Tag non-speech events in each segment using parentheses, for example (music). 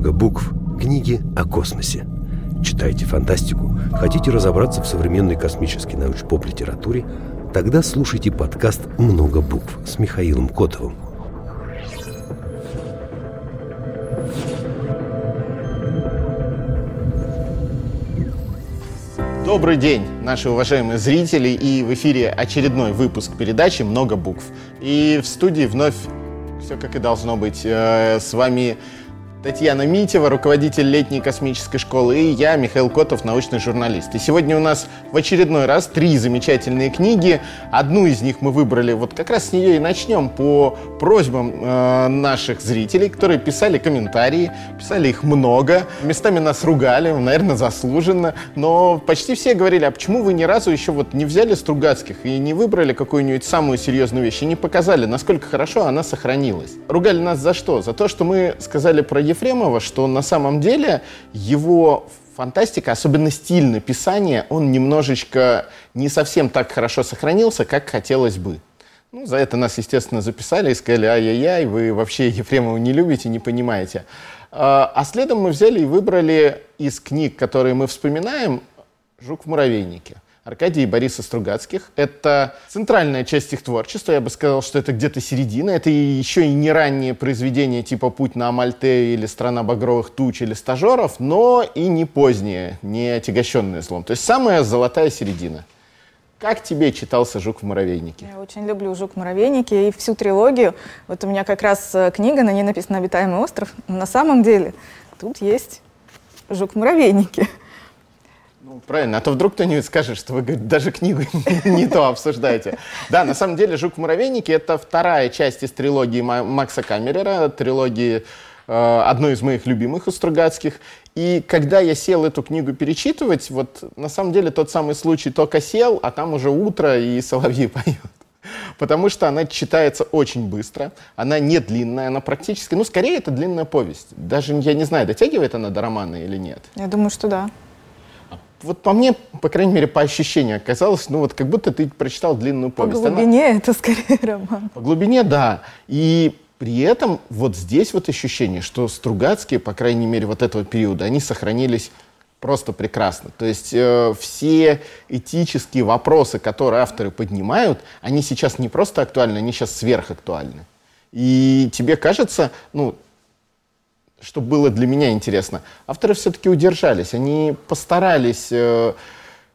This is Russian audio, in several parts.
много букв книги о космосе. Читайте фантастику, хотите разобраться в современной космической научно-поп-литературе, тогда слушайте подкаст «Много букв» с Михаилом Котовым. Добрый день, наши уважаемые зрители, и в эфире очередной выпуск передачи «Много букв». И в студии вновь все как и должно быть. Э, с вами Татьяна Митева, руководитель летней космической школы, и я, Михаил Котов, научный журналист. И сегодня у нас в очередной раз три замечательные книги. Одну из них мы выбрали, вот как раз с нее и начнем, по просьбам э, наших зрителей, которые писали комментарии, писали их много, местами нас ругали, наверное, заслуженно, но почти все говорили, а почему вы ни разу еще вот не взяли Стругацких и не выбрали какую-нибудь самую серьезную вещь, и не показали, насколько хорошо она сохранилась. Ругали нас за что? За то, что мы сказали про Ефремова, что на самом деле его фантастика, особенно стиль написания, он немножечко не совсем так хорошо сохранился, как хотелось бы. Ну, за это нас, естественно, записали и сказали, ай-яй-яй, вы вообще Ефремова не любите, не понимаете. А, а следом мы взяли и выбрали из книг, которые мы вспоминаем, «Жук в муравейнике». Аркадия и Бориса Стругацких. Это центральная часть их творчества. Я бы сказал, что это где-то середина. Это еще и не ранние произведения типа «Путь на Амальте» или «Страна багровых туч» или «Стажеров», но и не поздние, не отягощенные злом. То есть самая золотая середина. Как тебе читался «Жук в муравейнике»? Я очень люблю «Жук в муравейнике» и всю трилогию. Вот у меня как раз э, книга, на ней написано «Обитаемый остров». Но на самом деле тут есть «Жук в муравейнике». Ну, правильно, а то вдруг кто-нибудь скажет, что вы даже книгу (laughs) не то обсуждаете. Да, на самом деле «Жук в муравейнике» — это вторая часть из трилогии Макса Камерера, трилогии э, одной из моих любимых у Стругацких. И когда я сел эту книгу перечитывать, вот на самом деле тот самый случай только сел, а там уже утро и соловьи (laughs) поют. Потому что она читается очень быстро, она не длинная, она практически, ну, скорее это длинная повесть. Даже я не знаю, дотягивает она до романа или нет. Я думаю, что да вот по мне, по крайней мере, по ощущениям оказалось, ну вот как будто ты прочитал длинную повесть. По глубине Она... это скорее (laughs) роман. По глубине, да. И при этом вот здесь вот ощущение, что Стругацкие, по крайней мере, вот этого периода, они сохранились просто прекрасно. То есть э, все этические вопросы, которые авторы поднимают, они сейчас не просто актуальны, они сейчас сверхактуальны. И тебе кажется, ну, что было для меня интересно, авторы все-таки удержались, они постарались э,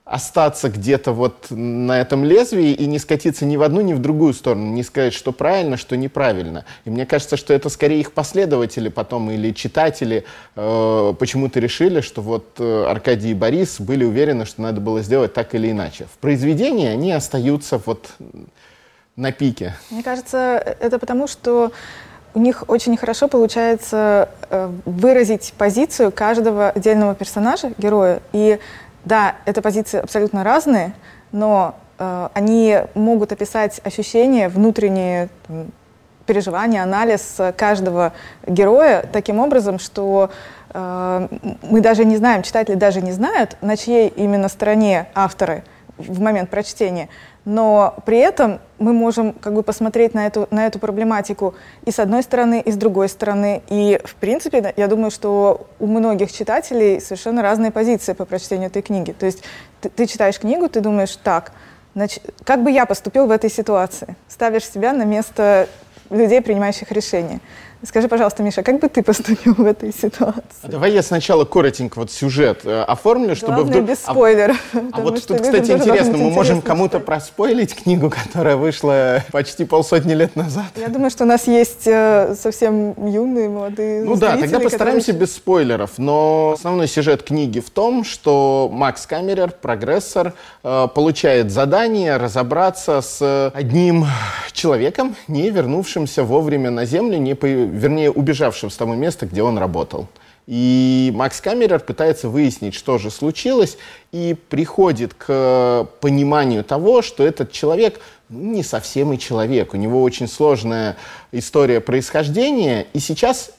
остаться где-то вот на этом лезвии и не скатиться ни в одну, ни в другую сторону, не сказать, что правильно, что неправильно. И мне кажется, что это скорее их последователи потом или читатели э, почему-то решили, что вот э, Аркадий и Борис были уверены, что надо было сделать так или иначе. В произведении они остаются вот на пике. Мне кажется, это потому, что у них очень хорошо получается э, выразить позицию каждого отдельного персонажа, героя. И да, это позиции абсолютно разные, но э, они могут описать ощущения, внутренние там, переживания, анализ каждого героя таким образом, что э, мы даже не знаем, читатели даже не знают, на чьей именно стороне авторы в момент прочтения но при этом мы можем как бы посмотреть на эту, на эту проблематику и с одной стороны, и с другой стороны. И, в принципе, я думаю, что у многих читателей совершенно разные позиции по прочтению этой книги. То есть ты, ты читаешь книгу, ты думаешь, так, значит, как бы я поступил в этой ситуации? Ставишь себя на место людей, принимающих решения. Скажи, пожалуйста, Миша, как бы ты поступил в этой ситуации? А давай я сначала коротенько вот сюжет э, оформлю, чтобы Главное, вдруг... без а спойлеров. А, а вот тут, кстати, интересно, мы можем кому-то проспойлить книгу, (laughs) которая вышла почти полсотни лет назад. Я думаю, что у нас есть э, совсем юные, молодые Ну да, тогда постараемся которые... без спойлеров, но основной сюжет книги в том, что Макс Камерер, прогрессор, э, получает задание разобраться с одним человеком, не вернувшимся вовремя на Землю, не по вернее, убежавшим с того места, где он работал. И Макс Камерер пытается выяснить, что же случилось, и приходит к пониманию того, что этот человек ну, не совсем и человек. У него очень сложная история происхождения, и сейчас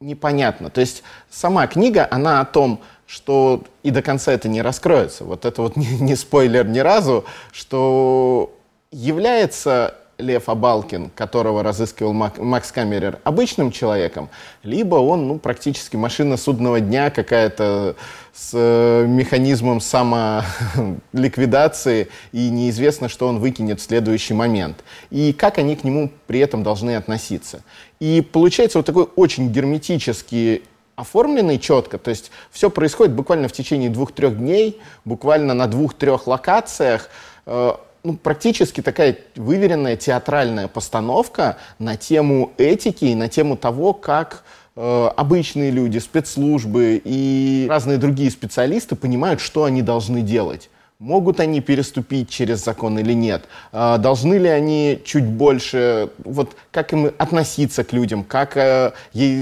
непонятно. То есть сама книга, она о том, что и до конца это не раскроется. Вот это вот (laughs) не, не спойлер ни разу, что является Лев Абалкин, которого разыскивал Макс Камерер, обычным человеком, либо он ну, практически машина судного дня какая-то с э, механизмом самоликвидации, (laughs) и неизвестно, что он выкинет в следующий момент. И как они к нему при этом должны относиться. И получается вот такой очень герметический оформленный четко, то есть все происходит буквально в течение двух-трех дней, буквально на двух-трех локациях, э, ну, практически такая выверенная театральная постановка на тему этики и на тему того, как э, обычные люди, спецслужбы и разные другие специалисты понимают, что они должны делать. Могут они переступить через закон или нет? А, должны ли они чуть больше, вот как им относиться к людям? Как, э,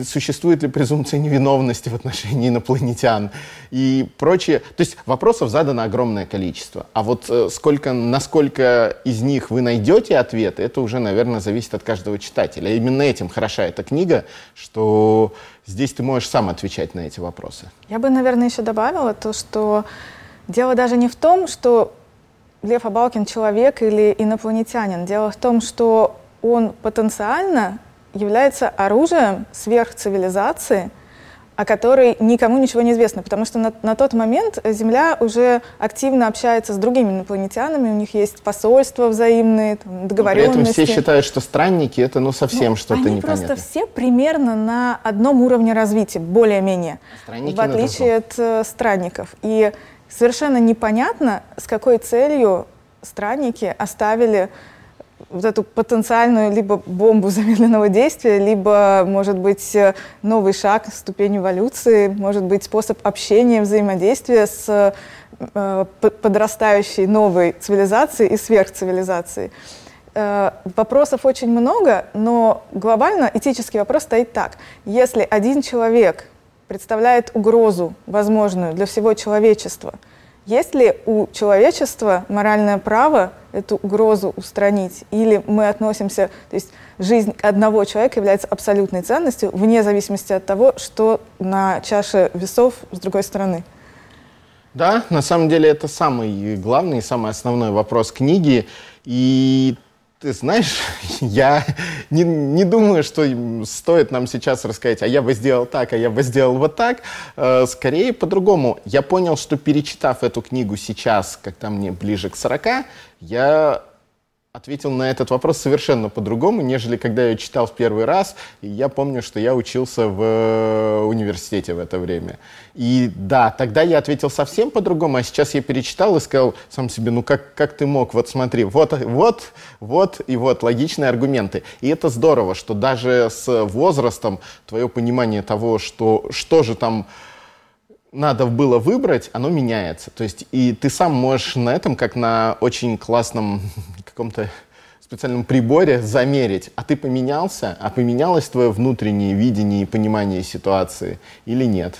существует ли презумпция невиновности в отношении инопланетян? И прочее. То есть вопросов задано огромное количество. А вот э, сколько, насколько из них вы найдете ответы, это уже, наверное, зависит от каждого читателя. Именно этим хороша эта книга, что здесь ты можешь сам отвечать на эти вопросы. Я бы, наверное, еще добавила то, что Дело даже не в том, что Лев Абалкин человек или инопланетянин. Дело в том, что он потенциально является оружием сверхцивилизации, о которой никому ничего не известно, потому что на, на тот момент Земля уже активно общается с другими инопланетянами, у них есть посольства взаимные, там, договоренности. При этом все считают, что странники это ну совсем ну, что-то они непонятное. просто все примерно на одном уровне развития, более-менее, странники в отличие от э, странников. И Совершенно непонятно, с какой целью странники оставили вот эту потенциальную либо бомбу (laughs) замедленного действия, либо, может быть, новый шаг, ступень эволюции, может быть, способ общения, взаимодействия с э, подрастающей новой цивилизацией и сверхцивилизацией. Э, вопросов очень много, но глобально этический вопрос стоит так. Если один человек представляет угрозу возможную для всего человечества. Есть ли у человечества моральное право эту угрозу устранить? Или мы относимся, то есть жизнь одного человека является абсолютной ценностью, вне зависимости от того, что на чаше весов с другой стороны? Да, на самом деле это самый главный и самый основной вопрос книги. И ты знаешь, (laughs) я не, не думаю, что стоит нам сейчас рассказать, а я бы сделал так, а я бы сделал вот так. Э, скорее по-другому. Я понял, что перечитав эту книгу сейчас, когда мне ближе к 40, я ответил на этот вопрос совершенно по-другому, нежели когда я читал в первый раз. И я помню, что я учился в э, университете в это время. И да, тогда я ответил совсем по-другому, а сейчас я перечитал и сказал сам себе, ну как, как ты мог, вот смотри, вот, вот, вот и вот логичные аргументы. И это здорово, что даже с возрастом твое понимание того, что, что же там надо было выбрать, оно меняется. То есть и ты сам можешь на этом, как на очень классном (laughs) каком-то специальном приборе замерить, а ты поменялся, а поменялось твое внутреннее видение и понимание ситуации или нет?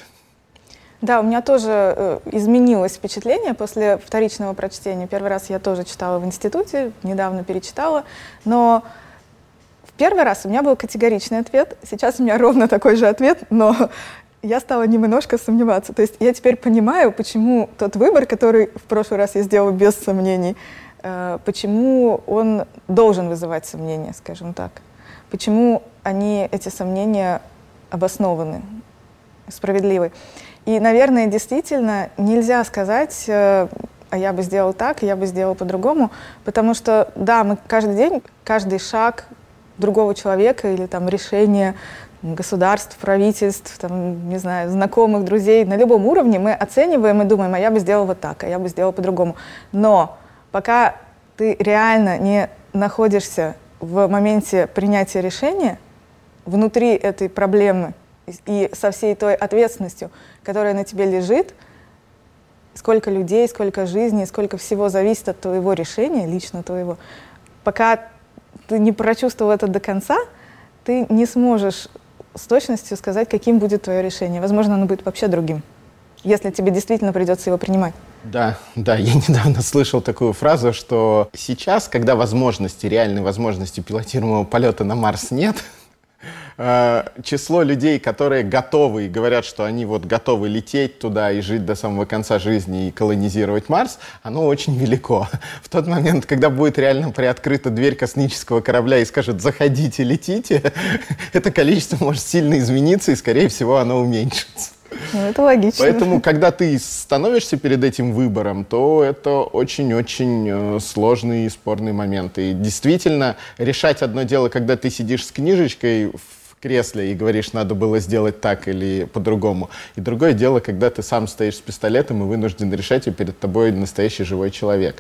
Да, у меня тоже э, изменилось впечатление после вторичного прочтения. Первый раз я тоже читала в институте, недавно перечитала, но в первый раз у меня был категоричный ответ, сейчас у меня ровно такой же ответ, но я стала немножко сомневаться. То есть я теперь понимаю, почему тот выбор, который в прошлый раз я сделала без сомнений, э, почему он должен вызывать сомнения, скажем так. Почему они, эти сомнения, обоснованы, справедливы. И, наверное, действительно нельзя сказать, э, а я бы сделал так, я бы сделал по-другому, потому что, да, мы каждый день, каждый шаг другого человека или там решение государств, правительств, там, не знаю, знакомых, друзей, на любом уровне мы оцениваем и думаем, а я бы сделал вот так, а я бы сделал по-другому. Но пока ты реально не находишься в моменте принятия решения, внутри этой проблемы и со всей той ответственностью, которая на тебе лежит, сколько людей, сколько жизней, сколько всего зависит от твоего решения, лично твоего, пока ты не прочувствовал это до конца, ты не сможешь с точностью сказать, каким будет твое решение. Возможно, оно будет вообще другим, если тебе действительно придется его принимать. Да, да, я (laughs) недавно слышал такую фразу, что сейчас, когда возможности, реальной возможности пилотируемого полета на Марс нет, число людей, которые готовы и говорят, что они вот готовы лететь туда и жить до самого конца жизни и колонизировать Марс, оно очень велико. В тот момент, когда будет реально приоткрыта дверь космического корабля и скажет «заходите, летите», (laughs) это количество может сильно измениться и, скорее всего, оно уменьшится. Ну, это логично. Поэтому, когда ты становишься перед этим выбором, то это очень-очень э, сложный и спорный момент. И действительно, решать одно дело, когда ты сидишь с книжечкой в кресле и говоришь, надо было сделать так или по-другому. И другое дело, когда ты сам стоишь с пистолетом и вынужден решать, и перед тобой настоящий живой человек.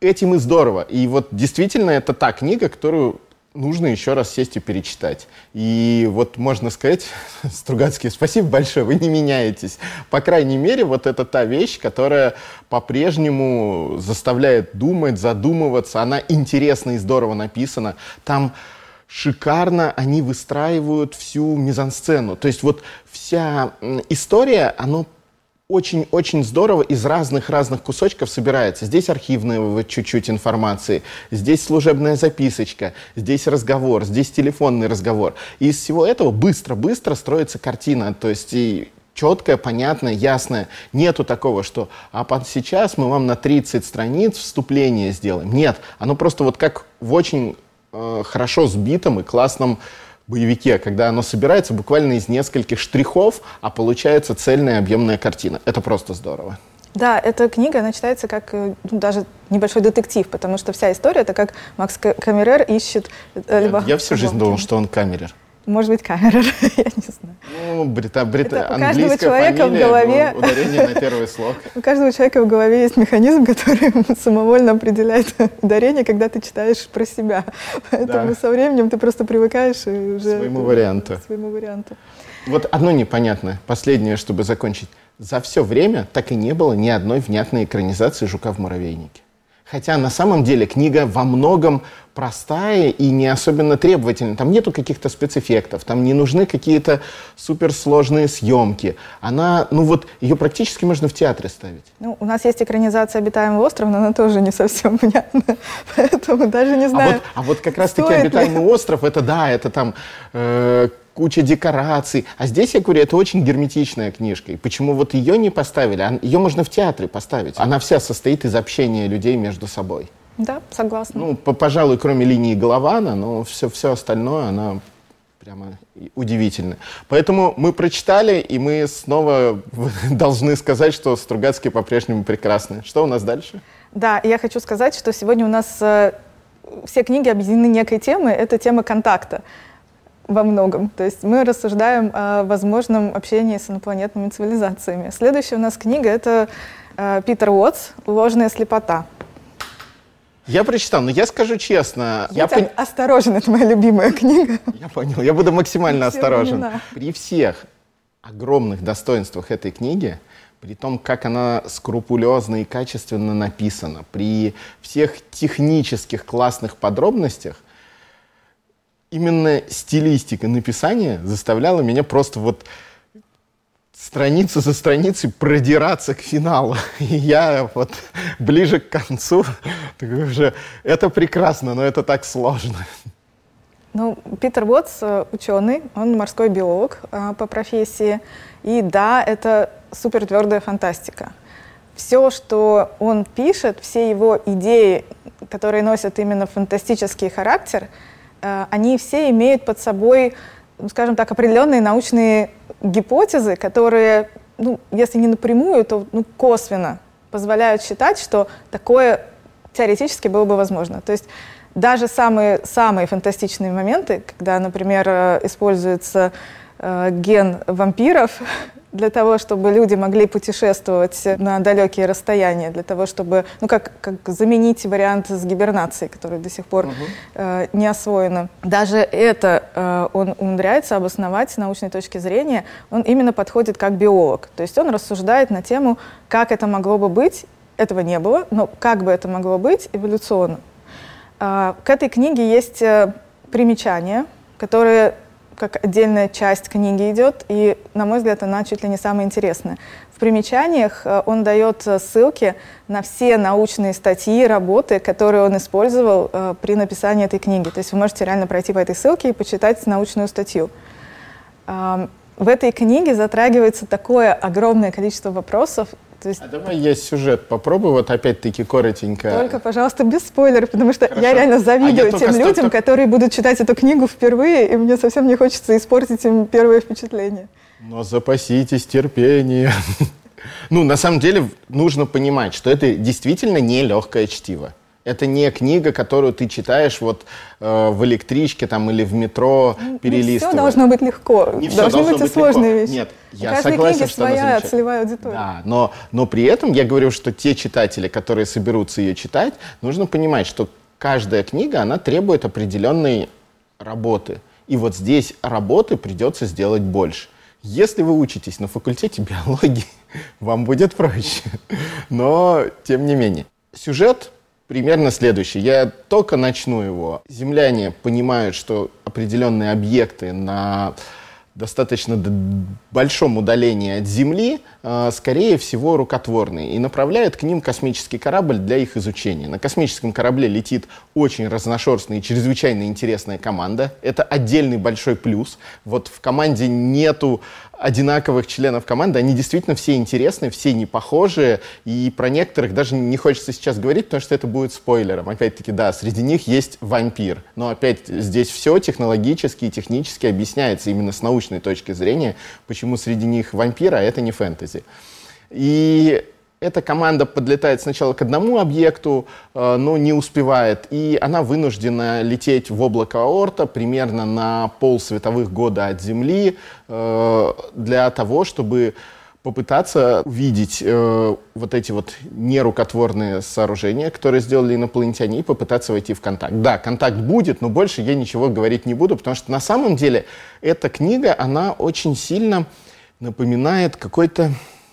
Этим и здорово. И вот действительно это та книга, которую нужно еще раз сесть и перечитать. И вот можно сказать, (laughs) Стругацкий, спасибо большое, вы не меняетесь. По крайней мере, вот это та вещь, которая по-прежнему заставляет думать, задумываться. Она интересно и здорово написана. Там шикарно они выстраивают всю мизансцену. То есть вот вся история, она очень-очень здорово из разных-разных кусочков собирается. Здесь архивная вот чуть-чуть информации, здесь служебная записочка, здесь разговор, здесь телефонный разговор. И из всего этого быстро-быстро строится картина. То есть и четкая, понятная, ясная. Нету такого, что а сейчас мы вам на 30 страниц вступление сделаем. Нет, оно просто вот как в очень э, хорошо сбитом и классном боевике, когда оно собирается буквально из нескольких штрихов, а получается цельная объемная картина. Это просто здорово. Да, эта книга, она читается как ну, даже небольшой детектив, потому что вся история это как Макс Камерер ищет э, либо... Я, я всю жизнь думал, что он камерер. Может быть, камера, (laughs) я не знаю. Ну, брита, брита, Это у каждого человека фамилия, в голове... Ударение на первый слог. (laughs) У каждого человека в голове есть механизм, (laughs) который самовольно определяет ударение, когда ты читаешь про себя. Поэтому да. со временем ты просто привыкаешь и уже... Своему варианту. Своему варианту. Вот одно непонятно, последнее, чтобы закончить. За все время так и не было ни одной внятной экранизации «Жука в муравейнике». Хотя на самом деле книга во многом простая и не особенно требовательная. Там нету каких-то спецэффектов, там не нужны какие-то суперсложные съемки. Она, ну вот, ее практически можно в театре ставить. Ну, у нас есть экранизация «Обитаемый остров», но она тоже не совсем (laughs) понятна. Поэтому даже не знаю, А вот, а вот как раз-таки «Обитаемый ли? остров» — это да, это там... Э, куча декораций. А здесь, я говорю, это очень герметичная книжка. И почему вот ее не поставили? Ее можно в театре поставить. Она вся состоит из общения людей между собой. Да, согласна. Ну, пожалуй, кроме линии Голована, но все, все остальное, она прямо удивительно. Поэтому мы прочитали, и мы снова (laughs) должны сказать, что Стругацкие по-прежнему прекрасны. Что у нас дальше? Да, я хочу сказать, что сегодня у нас э, все книги объединены некой темой. Это тема контакта во многом. То есть мы рассуждаем о возможном общении с инопланетными цивилизациями. Следующая у нас книга — это э, Питер Уотс «Ложная слепота». Я прочитал, но я скажу честно... Будь я пон... осторожен, это моя любимая книга. Я понял, я буду максимально осторожен. Времена. При всех огромных достоинствах этой книги, при том, как она скрупулезно и качественно написана, при всех технических классных подробностях, именно стилистика написания заставляла меня просто вот страницу за страницей продираться к финалу. (laughs) И я вот ближе к концу (laughs) уже, это прекрасно, но это так сложно. Ну, Питер Уотс э, ученый, он морской биолог э, по профессии. И да, это супер твердая фантастика. Все, что он пишет, все его идеи, которые носят именно фантастический характер – они все имеют под собой, ну, скажем так, определенные научные гипотезы, которые, ну, если не напрямую, то ну, косвенно позволяют считать, что такое теоретически было бы возможно. То есть даже самые, самые фантастичные моменты, когда, например, э, используется э, ген вампиров, (laughs) для того, чтобы люди могли путешествовать на далекие расстояния, для того, чтобы, ну, как, как заменить вариант с гибернацией, который до сих пор угу. э, не освоено. Даже это э, он умудряется обосновать с научной точки зрения. Он именно подходит как биолог. То есть он рассуждает на тему, как это могло бы быть, этого не было, но как бы это могло быть эволюционно. Э, к этой книге есть э, примечания, которые как отдельная часть книги идет, и, на мой взгляд, она чуть ли не самая интересная. В примечаниях э, он дает э, ссылки на все научные статьи, работы, которые он использовал э, при написании этой книги. То есть вы можете реально пройти по этой ссылке и почитать научную статью. В этой книге затрагивается такое огромное количество вопросов, то есть... А давай я сюжет попробую, вот опять-таки коротенько. Только, пожалуйста, без спойлеров, потому что Хорошо. я реально завидую а тем людям, столько... которые будут читать эту книгу впервые, и мне совсем не хочется испортить им первое впечатление. Но запаситесь терпением. (laughs) Ну, на самом деле, нужно понимать, что это действительно не легкое чтиво. Это не книга, которую ты читаешь вот э, в электричке там или в метро ну, перелистывая. Не все должно быть легко. Не все должны быть и сложные легко. вещи. Нет, я У согласен, что своя целевая аудитория. Да, но, но при этом я говорю, что те читатели, которые соберутся ее читать, нужно понимать, что каждая книга, она требует определенной работы. И вот здесь работы придется сделать больше. Если вы учитесь на факультете биологии, (laughs) вам будет проще. Но, тем не менее. Сюжет примерно следующий. Я только начну его. Земляне понимают, что определенные объекты на достаточно большом удалении от Земли, э, скорее всего, рукотворные, и направляют к ним космический корабль для их изучения. На космическом корабле летит очень разношерстная и чрезвычайно интересная команда. Это отдельный большой плюс. Вот в команде нету одинаковых членов команды, они действительно все интересны, все не похожие, и про некоторых даже не хочется сейчас говорить, потому что это будет спойлером. Опять-таки, да, среди них есть вампир, но опять здесь все технологически и технически объясняется именно с научной точки зрения, почему среди них вампир, а это не фэнтези. И эта команда подлетает сначала к одному объекту, э, но не успевает, и она вынуждена лететь в облако Аорта примерно на пол световых года от Земли э, для того, чтобы попытаться увидеть э, вот эти вот нерукотворные сооружения, которые сделали инопланетяне, и попытаться войти в контакт. Да, контакт будет, но больше я ничего говорить не буду, потому что на самом деле эта книга, она очень сильно напоминает какой-то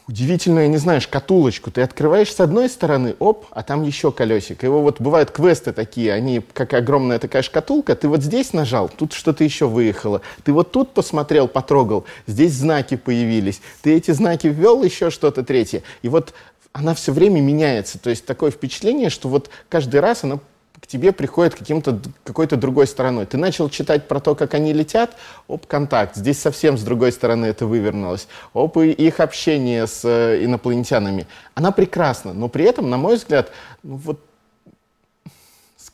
удивительную, не знаю, шкатулочку. Ты открываешь с одной стороны, оп, а там еще колесик. Его вот бывают квесты такие, они как огромная такая шкатулка. Ты вот здесь нажал, тут что-то еще выехало. Ты вот тут посмотрел, потрогал, здесь знаки появились. Ты эти знаки ввел, еще что-то третье. И вот она все время меняется. То есть такое впечатление, что вот каждый раз она к тебе приходит каким-то, какой-то другой стороной. Ты начал читать про то, как они летят, оп, контакт. Здесь совсем с другой стороны это вывернулось. Оп, и их общение с э, инопланетянами. Она прекрасна, но при этом, на мой взгляд, ну, вот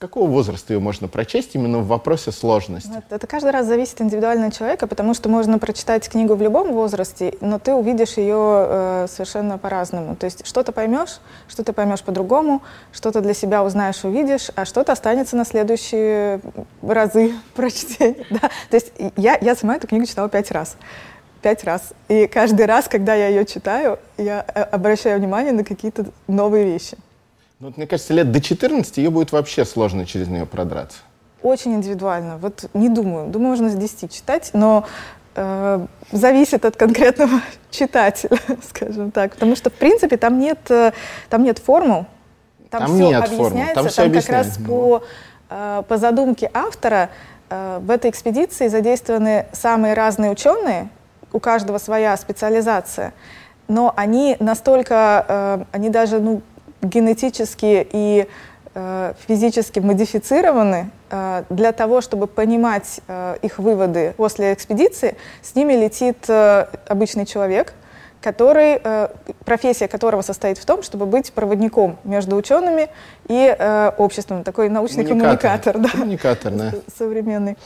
какого возраста ее можно прочесть именно в вопросе сложности? Это каждый раз зависит индивидуально от человека, потому что можно прочитать книгу в любом возрасте, но ты увидишь ее э, совершенно по-разному. То есть что-то поймешь, что-то поймешь по-другому, что-то для себя узнаешь, увидишь, а что-то останется на следующие разы (laughs) прочтения. (laughs) Да? То есть я, я сама эту книгу читала пять раз пять раз. И каждый раз, когда я ее читаю, я э, обращаю внимание на какие-то новые вещи. Ну, вот, мне кажется, лет до 14 ее будет вообще сложно через нее продраться. Очень индивидуально. Вот не думаю. Думаю, можно с 10 читать, но э, зависит от конкретного (laughs) читателя, (laughs) скажем так. Потому что, в принципе, там нет, э, там нет формул. Там, там все нет объясняется. Формул. Там, все там как раз по, э, по задумке автора э, в этой экспедиции задействованы самые разные ученые, у каждого своя специализация, но они настолько, э, они даже, ну, генетически и э, физически модифицированы э, для того, чтобы понимать э, их выводы после экспедиции, с ними летит обычный человек, который, профессия которого состоит в том, чтобы быть проводником между учеными и обществом, такой научный коммуникатор, коммуникатор да, коммуникатор, да. современный.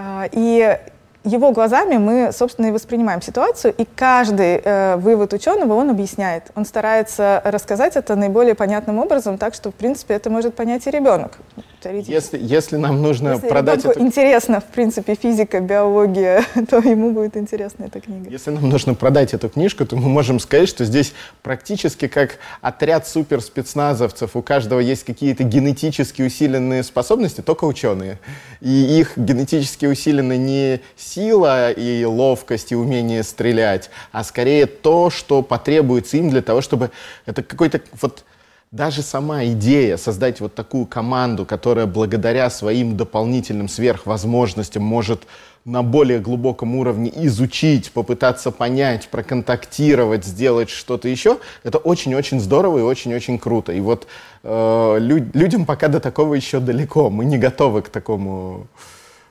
Э, и его глазами мы, собственно, и воспринимаем ситуацию, и каждый э, вывод ученого он объясняет. Он старается рассказать это наиболее понятным образом, так что, в принципе, это может понять и ребенок. Если, если нам нужно если продать это... интересно, в принципе, физика, биология, (laughs) то ему будет интересна эта книга. Если нам нужно продать эту книжку, то мы можем сказать, что здесь практически как отряд суперспецназовцев. У каждого есть какие-то генетически усиленные способности, только ученые. И их генетически усилены не сила и ловкость и умение стрелять, а скорее то, что потребуется им для того, чтобы это какой-то вот даже сама идея создать вот такую команду, которая благодаря своим дополнительным сверхвозможностям может на более глубоком уровне изучить, попытаться понять, проконтактировать, сделать что-то еще, это очень-очень здорово и очень-очень круто. И вот э, лю людям пока до такого еще далеко, мы не готовы к такому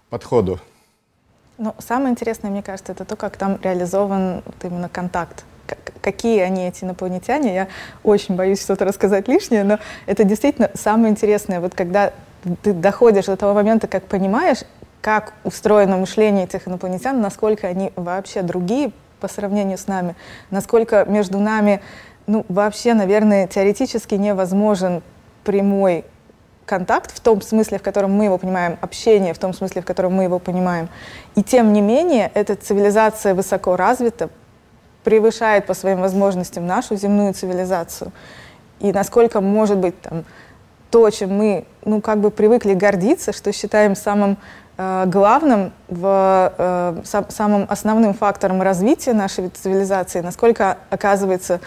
подходу. Ну, самое интересное, мне кажется, это то, как там реализован вот именно контакт. Какие они, эти инопланетяне, я очень боюсь что-то рассказать лишнее, но это действительно самое интересное. Вот когда ты доходишь до того момента, как понимаешь, как устроено мышление этих инопланетян, насколько они вообще другие по сравнению с нами, насколько между нами, ну, вообще, наверное, теоретически невозможен прямой контакт в том смысле, в котором мы его понимаем, общение в том смысле, в котором мы его понимаем. И тем не менее, эта цивилизация высоко развита, превышает по своим возможностям нашу земную цивилизацию. И насколько может быть там, то, чем мы ну, как бы привыкли гордиться, что считаем самым э, главным, в, э, сам, самым основным фактором развития нашей цивилизации, насколько оказывается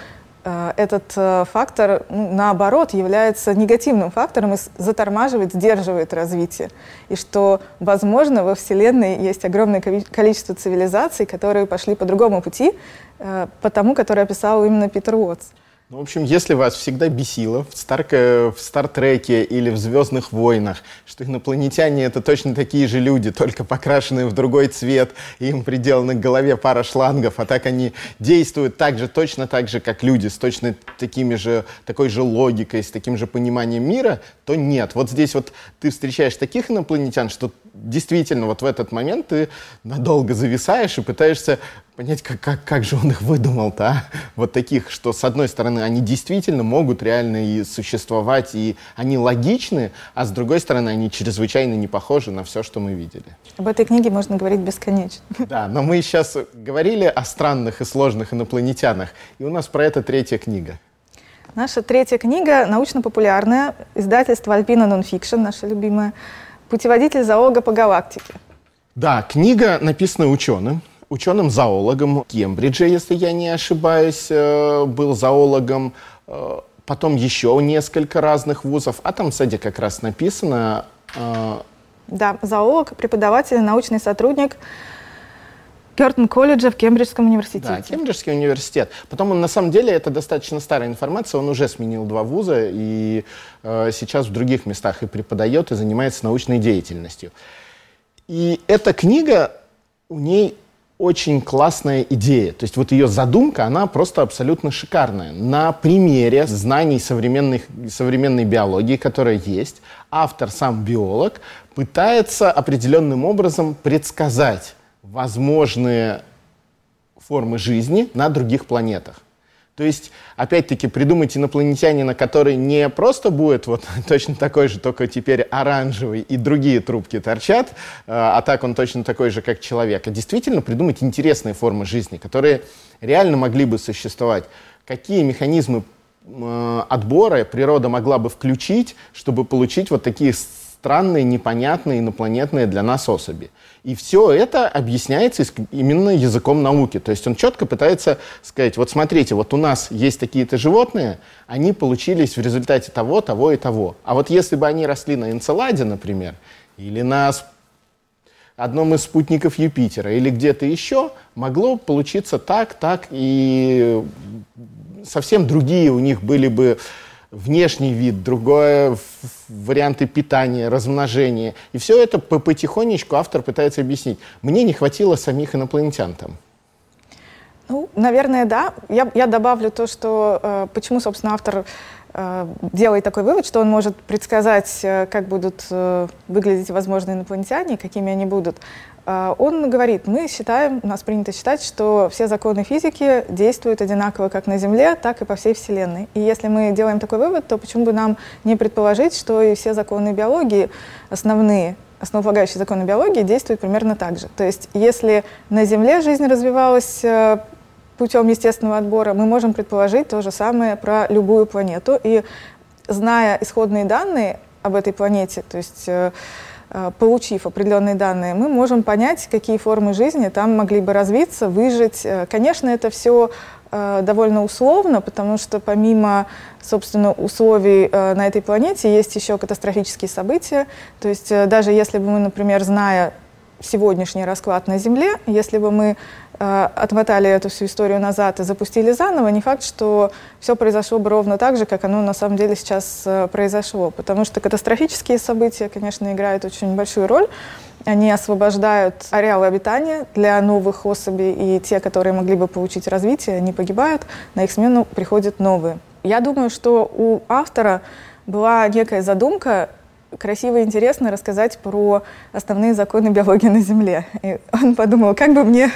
этот э, фактор, наоборот, является негативным фактором и затормаживает, сдерживает развитие. И что, возможно, во Вселенной есть огромное количество цивилизаций, которые пошли по другому пути, э, по тому, который описал именно Питер Уотс. Ну, в общем, если вас всегда бесило в, Стар в Стартреке или в Звездных войнах, что инопланетяне это точно такие же люди, только покрашенные в другой цвет, и им приделаны к голове пара шлангов, а так они действуют так же, точно так же, как люди, с точно такими же, такой же логикой, с таким же пониманием мира, то нет. Вот здесь вот ты встречаешь таких инопланетян, что действительно вот в этот момент ты надолго зависаешь и пытаешься понять, как, как, как же он их выдумал-то, а? Вот таких, что, с одной стороны, они действительно могут реально и существовать, и они логичны, а с другой стороны, они чрезвычайно не похожи на все, что мы видели. Об этой книге можно говорить бесконечно. (laughs) Да, но мы сейчас говорили о странных и сложных инопланетянах, и у нас про это третья книга. Наша третья книга научно-популярная, издательство Alpina Nonfiction, наша любимая, «Путеводитель зоолога по галактике». Да, книга написана ученым, ученым-зоологом Кембриджа, если я не ошибаюсь, э, был зоологом, э, потом еще несколько разных вузов, а там, кстати, как раз написано... Э, да, зоолог, преподаватель, научный сотрудник Кертон колледжа в Кембриджском университете. Да, Кембриджский университет. Потом он, на самом деле, это достаточно старая информация, он уже сменил два вуза и э, сейчас в других местах и преподает, и занимается научной деятельностью. И эта книга, у ней очень классная идея. То есть вот ее задумка, она просто абсолютно шикарная. На примере знаний современной, современной биологии, которая есть, автор, сам биолог, пытается определенным образом предсказать возможные формы жизни на других планетах. То есть, опять-таки, придумать инопланетянина, который не просто будет вот (laughs) точно такой же, только теперь оранжевый и другие трубки торчат, э, а так он точно такой же, как человек, а действительно придумать интересные формы жизни, которые реально могли бы существовать. Какие механизмы э, отбора природа могла бы включить, чтобы получить вот такие странные, непонятные, инопланетные для нас особи. И все это объясняется именно языком науки. То есть он четко пытается сказать, вот смотрите, вот у нас есть такие-то животные, они получились в результате того, того и того. А вот если бы они росли на Энцеладе, например, или на одном из спутников Юпитера, или где-то еще, могло получиться так, так, и совсем другие у них были бы внешний вид, другое варианты питания, размножения. И все это потихонечку автор пытается объяснить. Мне не хватило самих инопланетян там. Ну, наверное, да. Я, я добавлю то, что э, почему, собственно, автор э, делает такой вывод, что он может предсказать, э, как будут э, выглядеть возможные инопланетяне, какими они будут. А, он говорит, мы считаем, у нас принято считать, что все законы физики действуют одинаково как на Земле, так и по всей Вселенной. И если мы делаем такой вывод, то почему бы нам не предположить, что и все законы биологии, основные, основополагающие законы биологии, действуют примерно так же. То есть если на Земле жизнь развивалась э, путем естественного отбора, мы можем предположить то же самое про любую планету. И зная исходные данные об этой планете, то есть э, получив определенные данные, мы можем понять, какие формы жизни там могли бы развиться, выжить. Конечно, это все довольно условно, потому что помимо, собственно, условий на этой планете есть еще катастрофические события. То есть даже если бы мы, например, зная сегодняшний расклад на Земле, если бы мы э, отмотали эту всю историю назад и запустили заново, не факт, что все произошло бы ровно так же, как оно на самом деле сейчас э, произошло. Потому что катастрофические события, конечно, играют очень большую роль. Они освобождают ареалы обитания для новых особей, и те, которые могли бы получить развитие, они погибают, на их смену приходят новые. Я думаю, что у автора была некая задумка красиво и интересно рассказать про основные законы биологии на Земле. И он подумал, как бы мне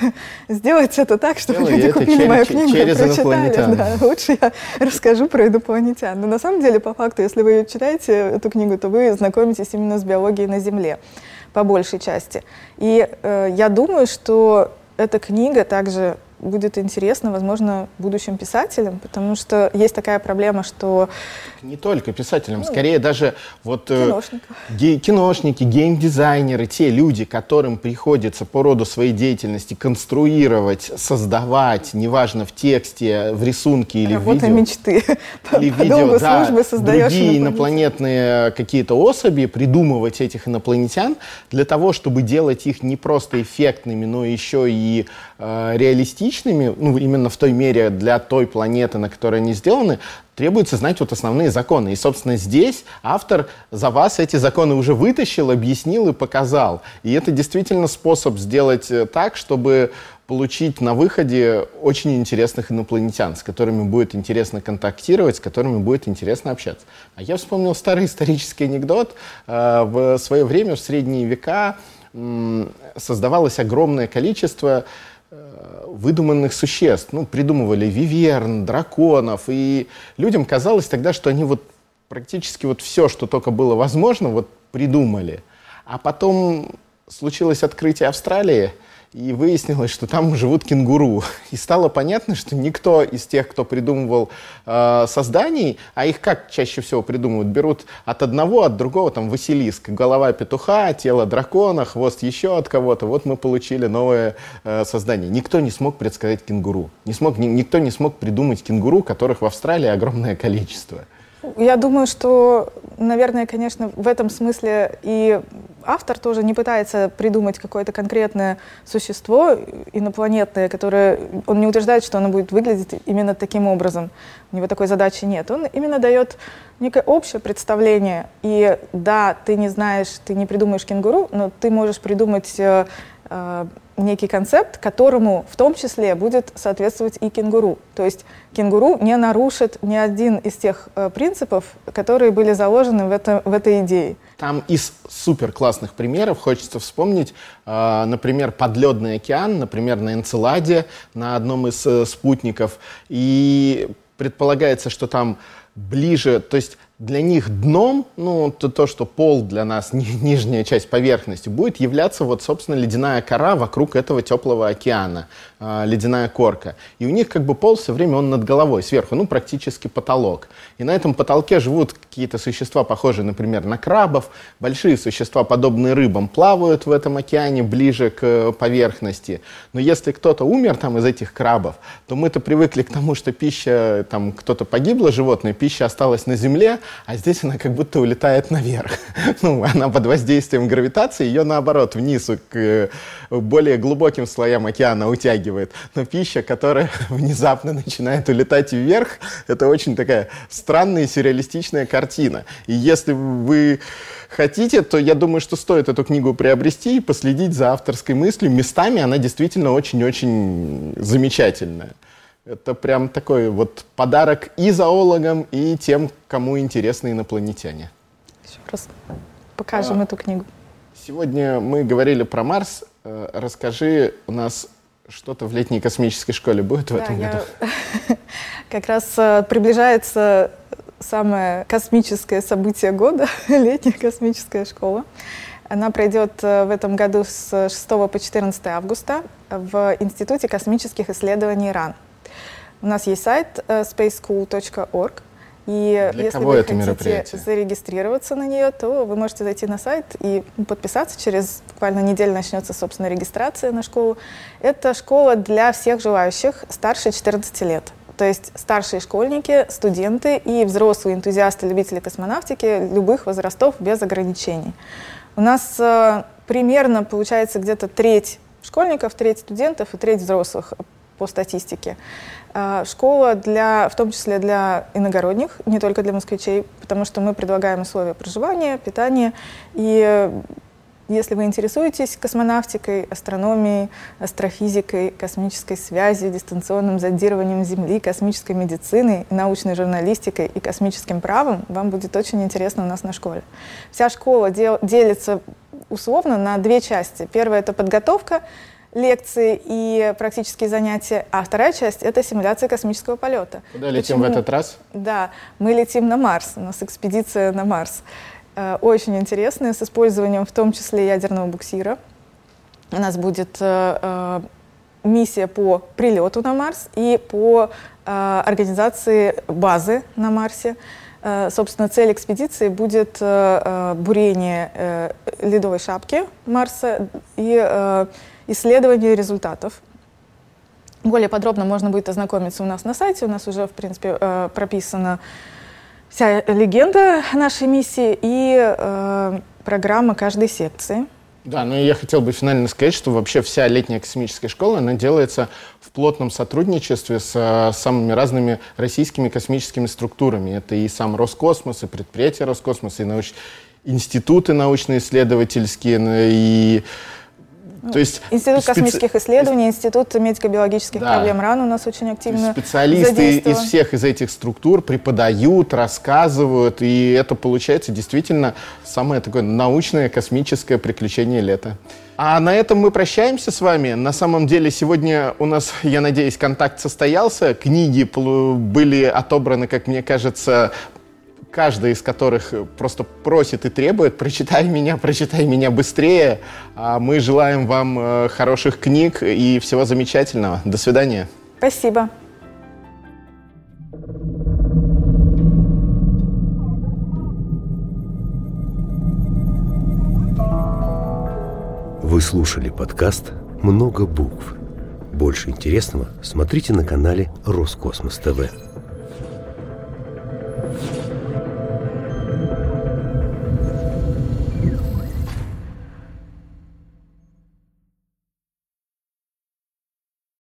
сделать это так, чтобы Делай люди купили через, мою книгу и прочитали. Да, лучше я расскажу про инопланетян. Но на самом деле, по факту, если вы читаете эту книгу, то вы знакомитесь именно с биологией на Земле, по большей части. И э, я думаю, что эта книга также будет интересно, возможно, будущим писателям, потому что есть такая проблема, что... Не только писателям, ну, скорее даже вот... Э, ге киношники, геймдизайнеры, те люди, которым приходится по роду своей деятельности конструировать, создавать, неважно, в тексте, в рисунке или Работа в видео. мечты. Или в видео, да, другие инопланетные какие-то особи, придумывать этих инопланетян для того, чтобы делать их не просто эффектными, но еще и реалистичными, реалистичными, ну, именно в той мере для той планеты, на которой они сделаны, требуется знать вот основные законы. И, собственно, здесь автор за вас эти законы уже вытащил, объяснил и показал. И это действительно способ сделать э, так, чтобы получить на выходе очень интересных инопланетян, с которыми будет интересно контактировать, с которыми будет интересно общаться. А я вспомнил старый исторический анекдот. Э, в свое время, в средние века, создавалось огромное количество Э, выдуманных существ. Ну, придумывали виверн, драконов. И людям казалось тогда, что они вот практически вот все, что только было возможно, вот придумали. А потом случилось открытие Австралии – и выяснилось, что там живут кенгуру. (laughs) И стало понятно, что никто из тех, кто придумывал э, созданий, а их как чаще всего придумывают, берут от одного, от другого, там, Василиск, голова петуха, тело дракона, хвост еще от кого-то, вот мы получили новое э, создание. Никто не смог предсказать кенгуру. Не смог, ни, никто не смог придумать кенгуру, которых в Австралии огромное количество. Я думаю, что, наверное, конечно, в этом смысле и автор тоже не пытается придумать какое-то конкретное существо инопланетное, которое он не утверждает, что оно будет выглядеть именно таким образом. У него такой задачи нет. Он именно дает некое общее представление. И да, ты не знаешь, ты не придумаешь кенгуру, но ты можешь придумать э, э, некий концепт, которому в том числе будет соответствовать и кенгуру. То есть кенгуру не нарушит ни один из тех э, принципов, которые были заложены в, это, в этой идее. Там из супер классных примеров хочется вспомнить, э, например, подледный океан, например, на Энцеладе, на одном из э, спутников. И предполагается, что там ближе, то есть для них дном, ну, то, то, что пол для нас, ни, (laughs) нижняя часть поверхности, будет являться вот, собственно, ледяная кора вокруг этого теплого океана, э, ледяная корка. И у них как бы пол все время он над головой, сверху, ну, практически потолок. И на этом потолке живут какие-то существа, похожие, например, на крабов, большие существа, подобные рыбам, плавают в этом океане ближе к поверхности. Но если кто-то умер там из этих крабов, то мы-то привыкли к тому, что пища, там, кто-то погибло животное, пища осталась на земле, а здесь она как будто улетает наверх. (laughs) Ну, она под воздействием гравитации, ее наоборот вниз к э, более глубоким слоям океана утягивает. Но пища, которая (laughs) внезапно начинает улетать вверх, это очень такая странная и сюрреалистичная картина. И если вы хотите, то я думаю, что стоит эту книгу приобрести и последить за авторской мыслью. Местами она действительно очень-очень замечательная. Это прям такой вот подарок и зоологам, и тем, кому интересны инопланетяне. Еще раз покажем а, эту книгу. Сегодня мы говорили про Марс. Э, расскажи, у нас что-то в летней космической школе будет в да, этом году? (laughs) Как раз э, приближается самое космическое событие года, (laughs) летняя космическая школа. Она пройдет э, в этом году с 6 по 14 августа в Институте космических исследований РАН. У нас есть сайт uh, spaceschool.org, И Для если вы хотите зарегистрироваться на нее, то вы можете зайти на сайт и подписаться. Через буквально неделю начнется, собственно, регистрация на школу. Это школа для всех желающих старше 14 лет. То есть старшие школьники, студенты и взрослые энтузиасты, любители космонавтики любых возрастов без ограничений. У нас э, примерно получается где-то треть школьников, треть студентов и треть взрослых по статистике. Э, школа для, в том числе для иногородних, не только для москвичей, потому что мы предлагаем условия проживания, питания и если вы интересуетесь космонавтикой, астрономией, астрофизикой, космической связью, дистанционным зондированием Земли, космической медициной, научной журналистикой и космическим правом, вам будет очень интересно у нас на школе. Вся школа дел, делится условно на две части. Первая — это подготовка, лекции и практические занятия, а вторая часть — это симуляция космического полета. Куда летим Почему? в этот раз? Да, мы летим на Марс, у нас экспедиция на Марс. Э, очень интересные, с использованием в том числе ядерного буксира. У нас будет э, э, миссия по прилету на Марс и по организации базы на Марсе. Собственно, цель экспедиции будет бурение ледовой шапки Марса и исследование результатов. Более подробно можно будет ознакомиться у нас на сайте. У нас уже, в принципе, прописано вся легенда нашей миссии и э, программа каждой секции. Да, ну и я хотел бы финально сказать, что вообще вся летняя космическая школа, она делается в плотном сотрудничестве с э, самыми разными российскими космическими структурами. Это и сам Роскосмос, и предприятия Роскосмоса, и науч... институты научно-исследовательские, и то есть Институт специ... космических исследований, Институт медико-биологических да. проблем РАН у нас очень активно Специалисты из всех из этих структур преподают, рассказывают, и это получается действительно самое такое научное космическое приключение лета. А на этом мы прощаемся с вами. На самом деле сегодня у нас, я надеюсь, контакт состоялся. Книги были отобраны, как мне кажется, каждый из которых просто просит и требует, (laughs) прочитай меня, прочитай меня быстрее. А мы желаем вам э, хороших книг и всего замечательного. До свидания. Спасибо. Вы слушали подкаст «Много букв». Больше интересного смотрите на канале Роскосмос ТВ.